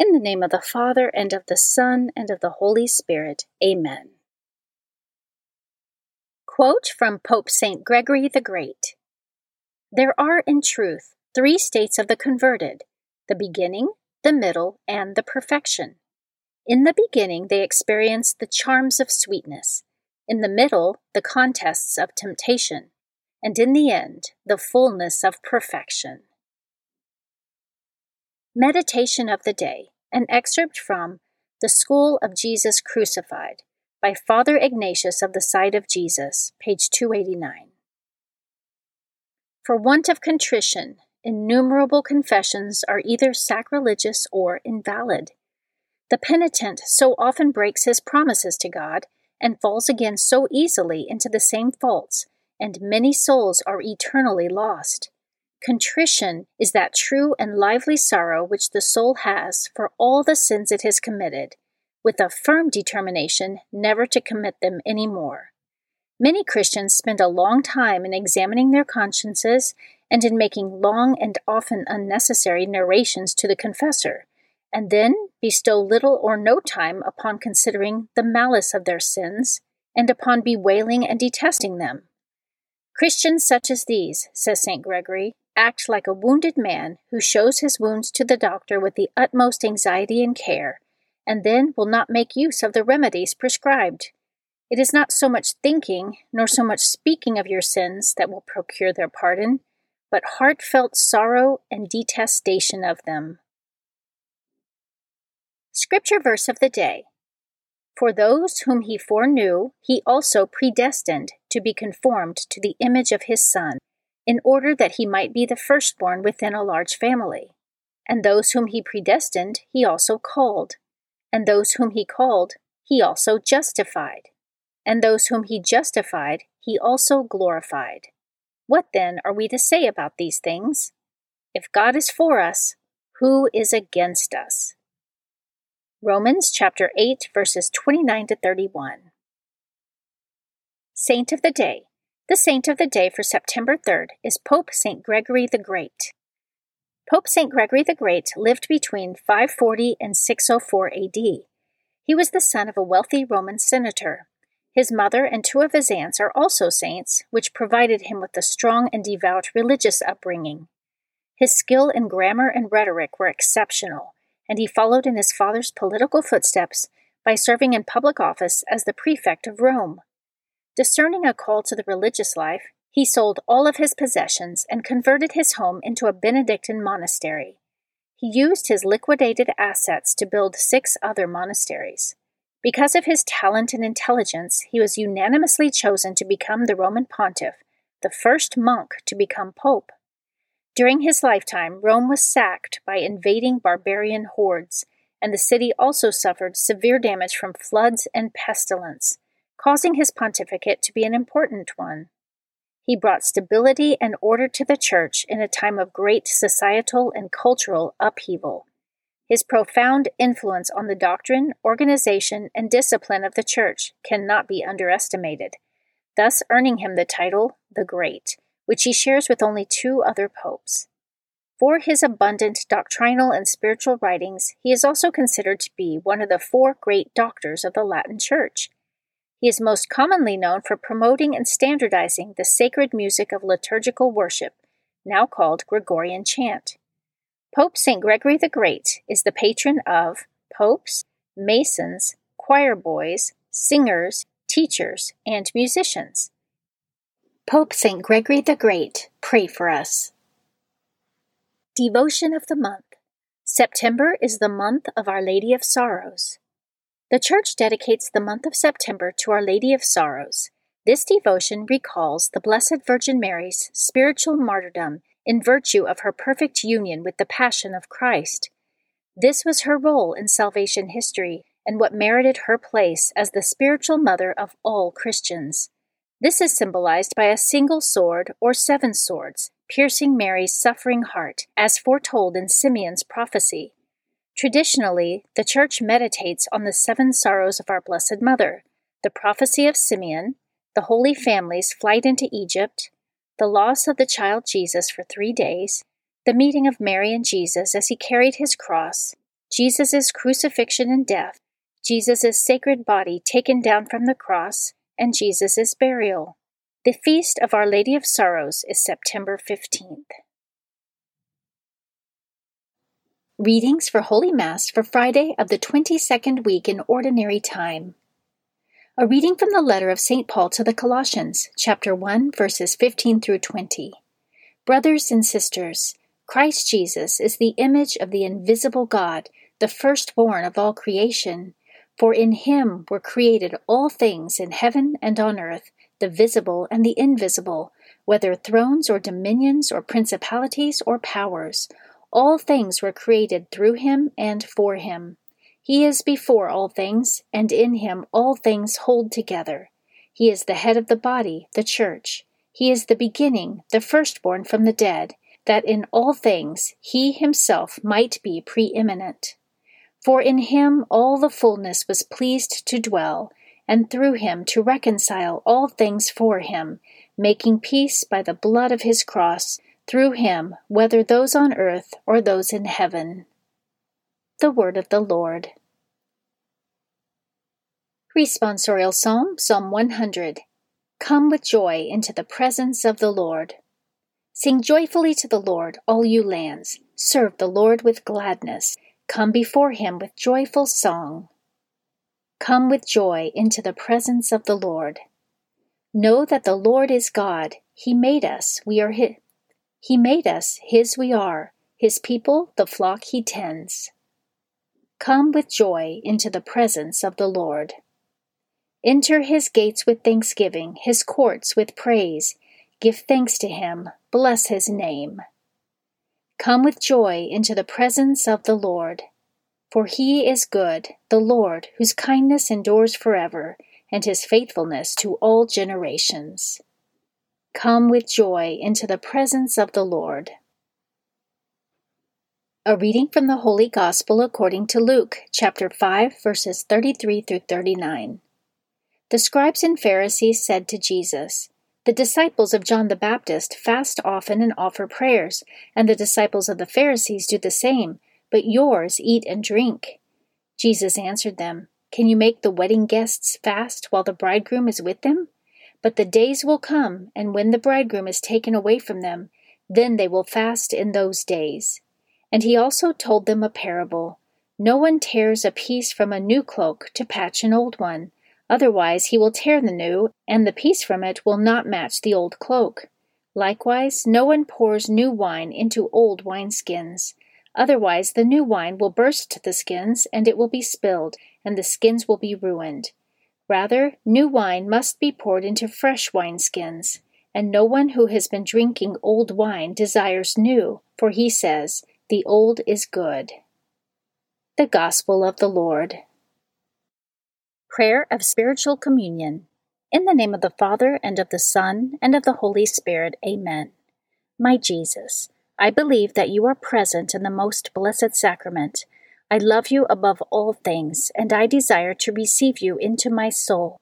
In the name of the Father, and of the Son, and of the Holy Spirit. Amen. Quote from Pope St. Gregory the Great There are, in truth, three states of the converted the beginning, the middle, and the perfection. In the beginning, they experience the charms of sweetness, in the middle, the contests of temptation, and in the end, the fullness of perfection. Meditation of the Day, an excerpt from The School of Jesus Crucified by Father Ignatius of the Side of Jesus, page 289. For want of contrition, innumerable confessions are either sacrilegious or invalid. The penitent so often breaks his promises to God and falls again so easily into the same faults, and many souls are eternally lost. Contrition is that true and lively sorrow which the soul has for all the sins it has committed, with a firm determination never to commit them any more. Many Christians spend a long time in examining their consciences and in making long and often unnecessary narrations to the confessor, and then bestow little or no time upon considering the malice of their sins and upon bewailing and detesting them. Christians such as these, says St. Gregory, act like a wounded man who shows his wounds to the doctor with the utmost anxiety and care, and then will not make use of the remedies prescribed. It is not so much thinking, nor so much speaking of your sins that will procure their pardon, but heartfelt sorrow and detestation of them. Scripture verse of the day For those whom he foreknew, he also predestined to be conformed to the image of his Son in order that he might be the firstborn within a large family. And those whom he predestined, he also called. And those whom he called, he also justified. And those whom he justified, he also glorified. What then are we to say about these things? If God is for us, who is against us? Romans chapter 8, verses 29 to 31. Saint of the Day. The saint of the day for September 3rd is Pope St. Gregory the Great. Pope St. Gregory the Great lived between 540 and 604 AD. He was the son of a wealthy Roman senator. His mother and two of his aunts are also saints, which provided him with a strong and devout religious upbringing. His skill in grammar and rhetoric were exceptional, and he followed in his father's political footsteps by serving in public office as the prefect of Rome. Discerning a call to the religious life, he sold all of his possessions and converted his home into a Benedictine monastery. He used his liquidated assets to build six other monasteries. Because of his talent and intelligence, he was unanimously chosen to become the Roman pontiff, the first monk to become pope. During his lifetime, Rome was sacked by invading barbarian hordes, and the city also suffered severe damage from floods and pestilence, causing his pontificate to be an important one. He brought stability and order to the church in a time of great societal and cultural upheaval. His profound influence on the doctrine, organization, and discipline of the church cannot be underestimated, thus earning him the title the Great, which he shares with only two other popes. For his abundant doctrinal and spiritual writings, he is also considered to be one of the four great doctors of the Latin Church. He is most commonly known for promoting and standardizing the sacred music of liturgical worship, now called Gregorian chant. Pope St. Gregory the Great is the patron of popes, masons, choir boys, singers, teachers, and musicians. Pope St. Gregory the Great, pray for us. Devotion of the Month September is the month of Our Lady of Sorrows. The Church dedicates the month of September to Our Lady of Sorrows. This devotion recalls the Blessed Virgin Mary's spiritual martyrdom in virtue of her perfect union with the Passion of Christ. This was her role in salvation history and what merited her place as the spiritual mother of all Christians. This is symbolized by a single sword or seven swords piercing Mary's suffering heart, as foretold in Simeon's prophecy. Traditionally, the Church meditates on the seven sorrows of our Blessed Mother the prophecy of Simeon, the Holy Family's flight into Egypt, the loss of the child Jesus for three days, the meeting of Mary and Jesus as he carried his cross, Jesus' crucifixion and death, Jesus' sacred body taken down from the cross, and Jesus' burial. The feast of Our Lady of Sorrows is September 15th. Readings for Holy Mass for Friday of the 22nd week in Ordinary Time. A reading from the letter of St. Paul to the Colossians, chapter 1, verses 15 through 20. Brothers and sisters, Christ Jesus is the image of the invisible God, the firstborn of all creation. For in him were created all things in heaven and on earth, the visible and the invisible, whether thrones or dominions or principalities or powers. All things were created through him and for him. He is before all things, and in him all things hold together. He is the head of the body, the church. He is the beginning, the firstborn from the dead, that in all things he himself might be preeminent. For in him all the fullness was pleased to dwell, and through him to reconcile all things for him, making peace by the blood of his cross, through him, whether those on earth or those in heaven. The Word of the Lord. Responsorial Psalm, Psalm 100. Come with joy into the presence of the Lord. Sing joyfully to the Lord, all you lands. Serve the Lord with gladness. Come before him with joyful song. Come with joy into the presence of the Lord. Know that the Lord is God. He made us, we are his. He made us, his we are, his people, the flock he tends. Come with joy into the presence of the Lord. Enter his gates with thanksgiving, his courts with praise. Give thanks to him, bless his name. Come with joy into the presence of the Lord. For he is good, the Lord, whose kindness endures forever, and his faithfulness to all generations. Come with joy into the presence of the Lord. A reading from the Holy Gospel according to Luke, chapter 5, verses 33 through 39. The scribes and Pharisees said to Jesus, The disciples of John the Baptist fast often and offer prayers, and the disciples of the Pharisees do the same, but yours eat and drink. Jesus answered them, Can you make the wedding guests fast while the bridegroom is with them? But the days will come, and when the bridegroom is taken away from them, then they will fast in those days. And he also told them a parable No one tears a piece from a new cloak to patch an old one. Otherwise, he will tear the new, and the piece from it will not match the old cloak. Likewise, no one pours new wine into old wineskins. Otherwise, the new wine will burst the skins, and it will be spilled, and the skins will be ruined. Rather, new wine must be poured into fresh wineskins, and no one who has been drinking old wine desires new, for he says, The old is good. The Gospel of the Lord. Prayer of Spiritual Communion. In the name of the Father, and of the Son, and of the Holy Spirit, Amen. My Jesus, I believe that you are present in the most blessed sacrament I love you above all things, and I desire to receive you into my soul.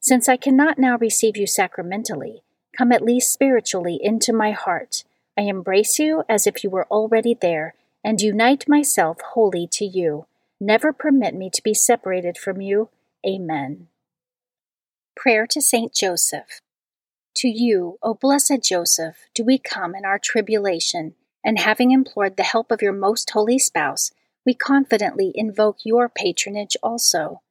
Since I cannot now receive you sacramentally, come at least spiritually into my heart. I embrace you as if you were already there, and unite myself wholly to you. Never permit me to be separated from you. Amen. Prayer to Saint Joseph. To you, O blessed Joseph, do we come in our tribulation, and having implored the help of your most holy spouse, we confidently invoke your patronage also.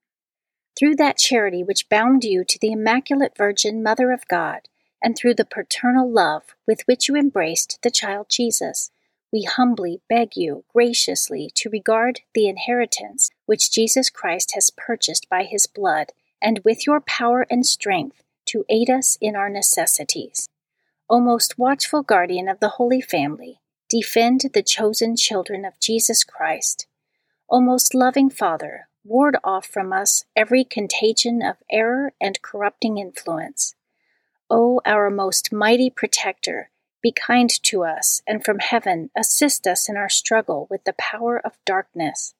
Through that charity which bound you to the Immaculate Virgin Mother of God, and through the paternal love with which you embraced the child Jesus, we humbly beg you graciously to regard the inheritance which Jesus Christ has purchased by his blood, and with your power and strength to aid us in our necessities. O most watchful guardian of the Holy Family, Defend the chosen children of Jesus Christ. O most loving Father, ward off from us every contagion of error and corrupting influence. O our most mighty protector, be kind to us, and from heaven assist us in our struggle with the power of darkness.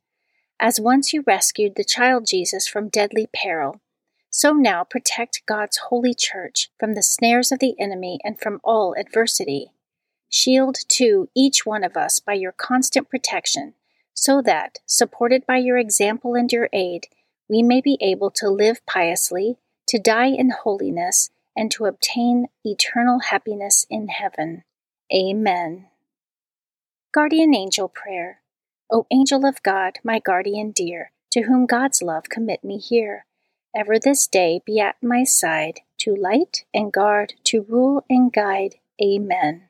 As once you rescued the child Jesus from deadly peril, so now protect God's holy church from the snares of the enemy and from all adversity. Shield, too, each one of us by your constant protection, so that, supported by your example and your aid, we may be able to live piously, to die in holiness, and to obtain eternal happiness in heaven. Amen. Guardian Angel Prayer. O angel of God, my guardian dear, to whom God's love commit me here, ever this day be at my side, to light and guard, to rule and guide. Amen.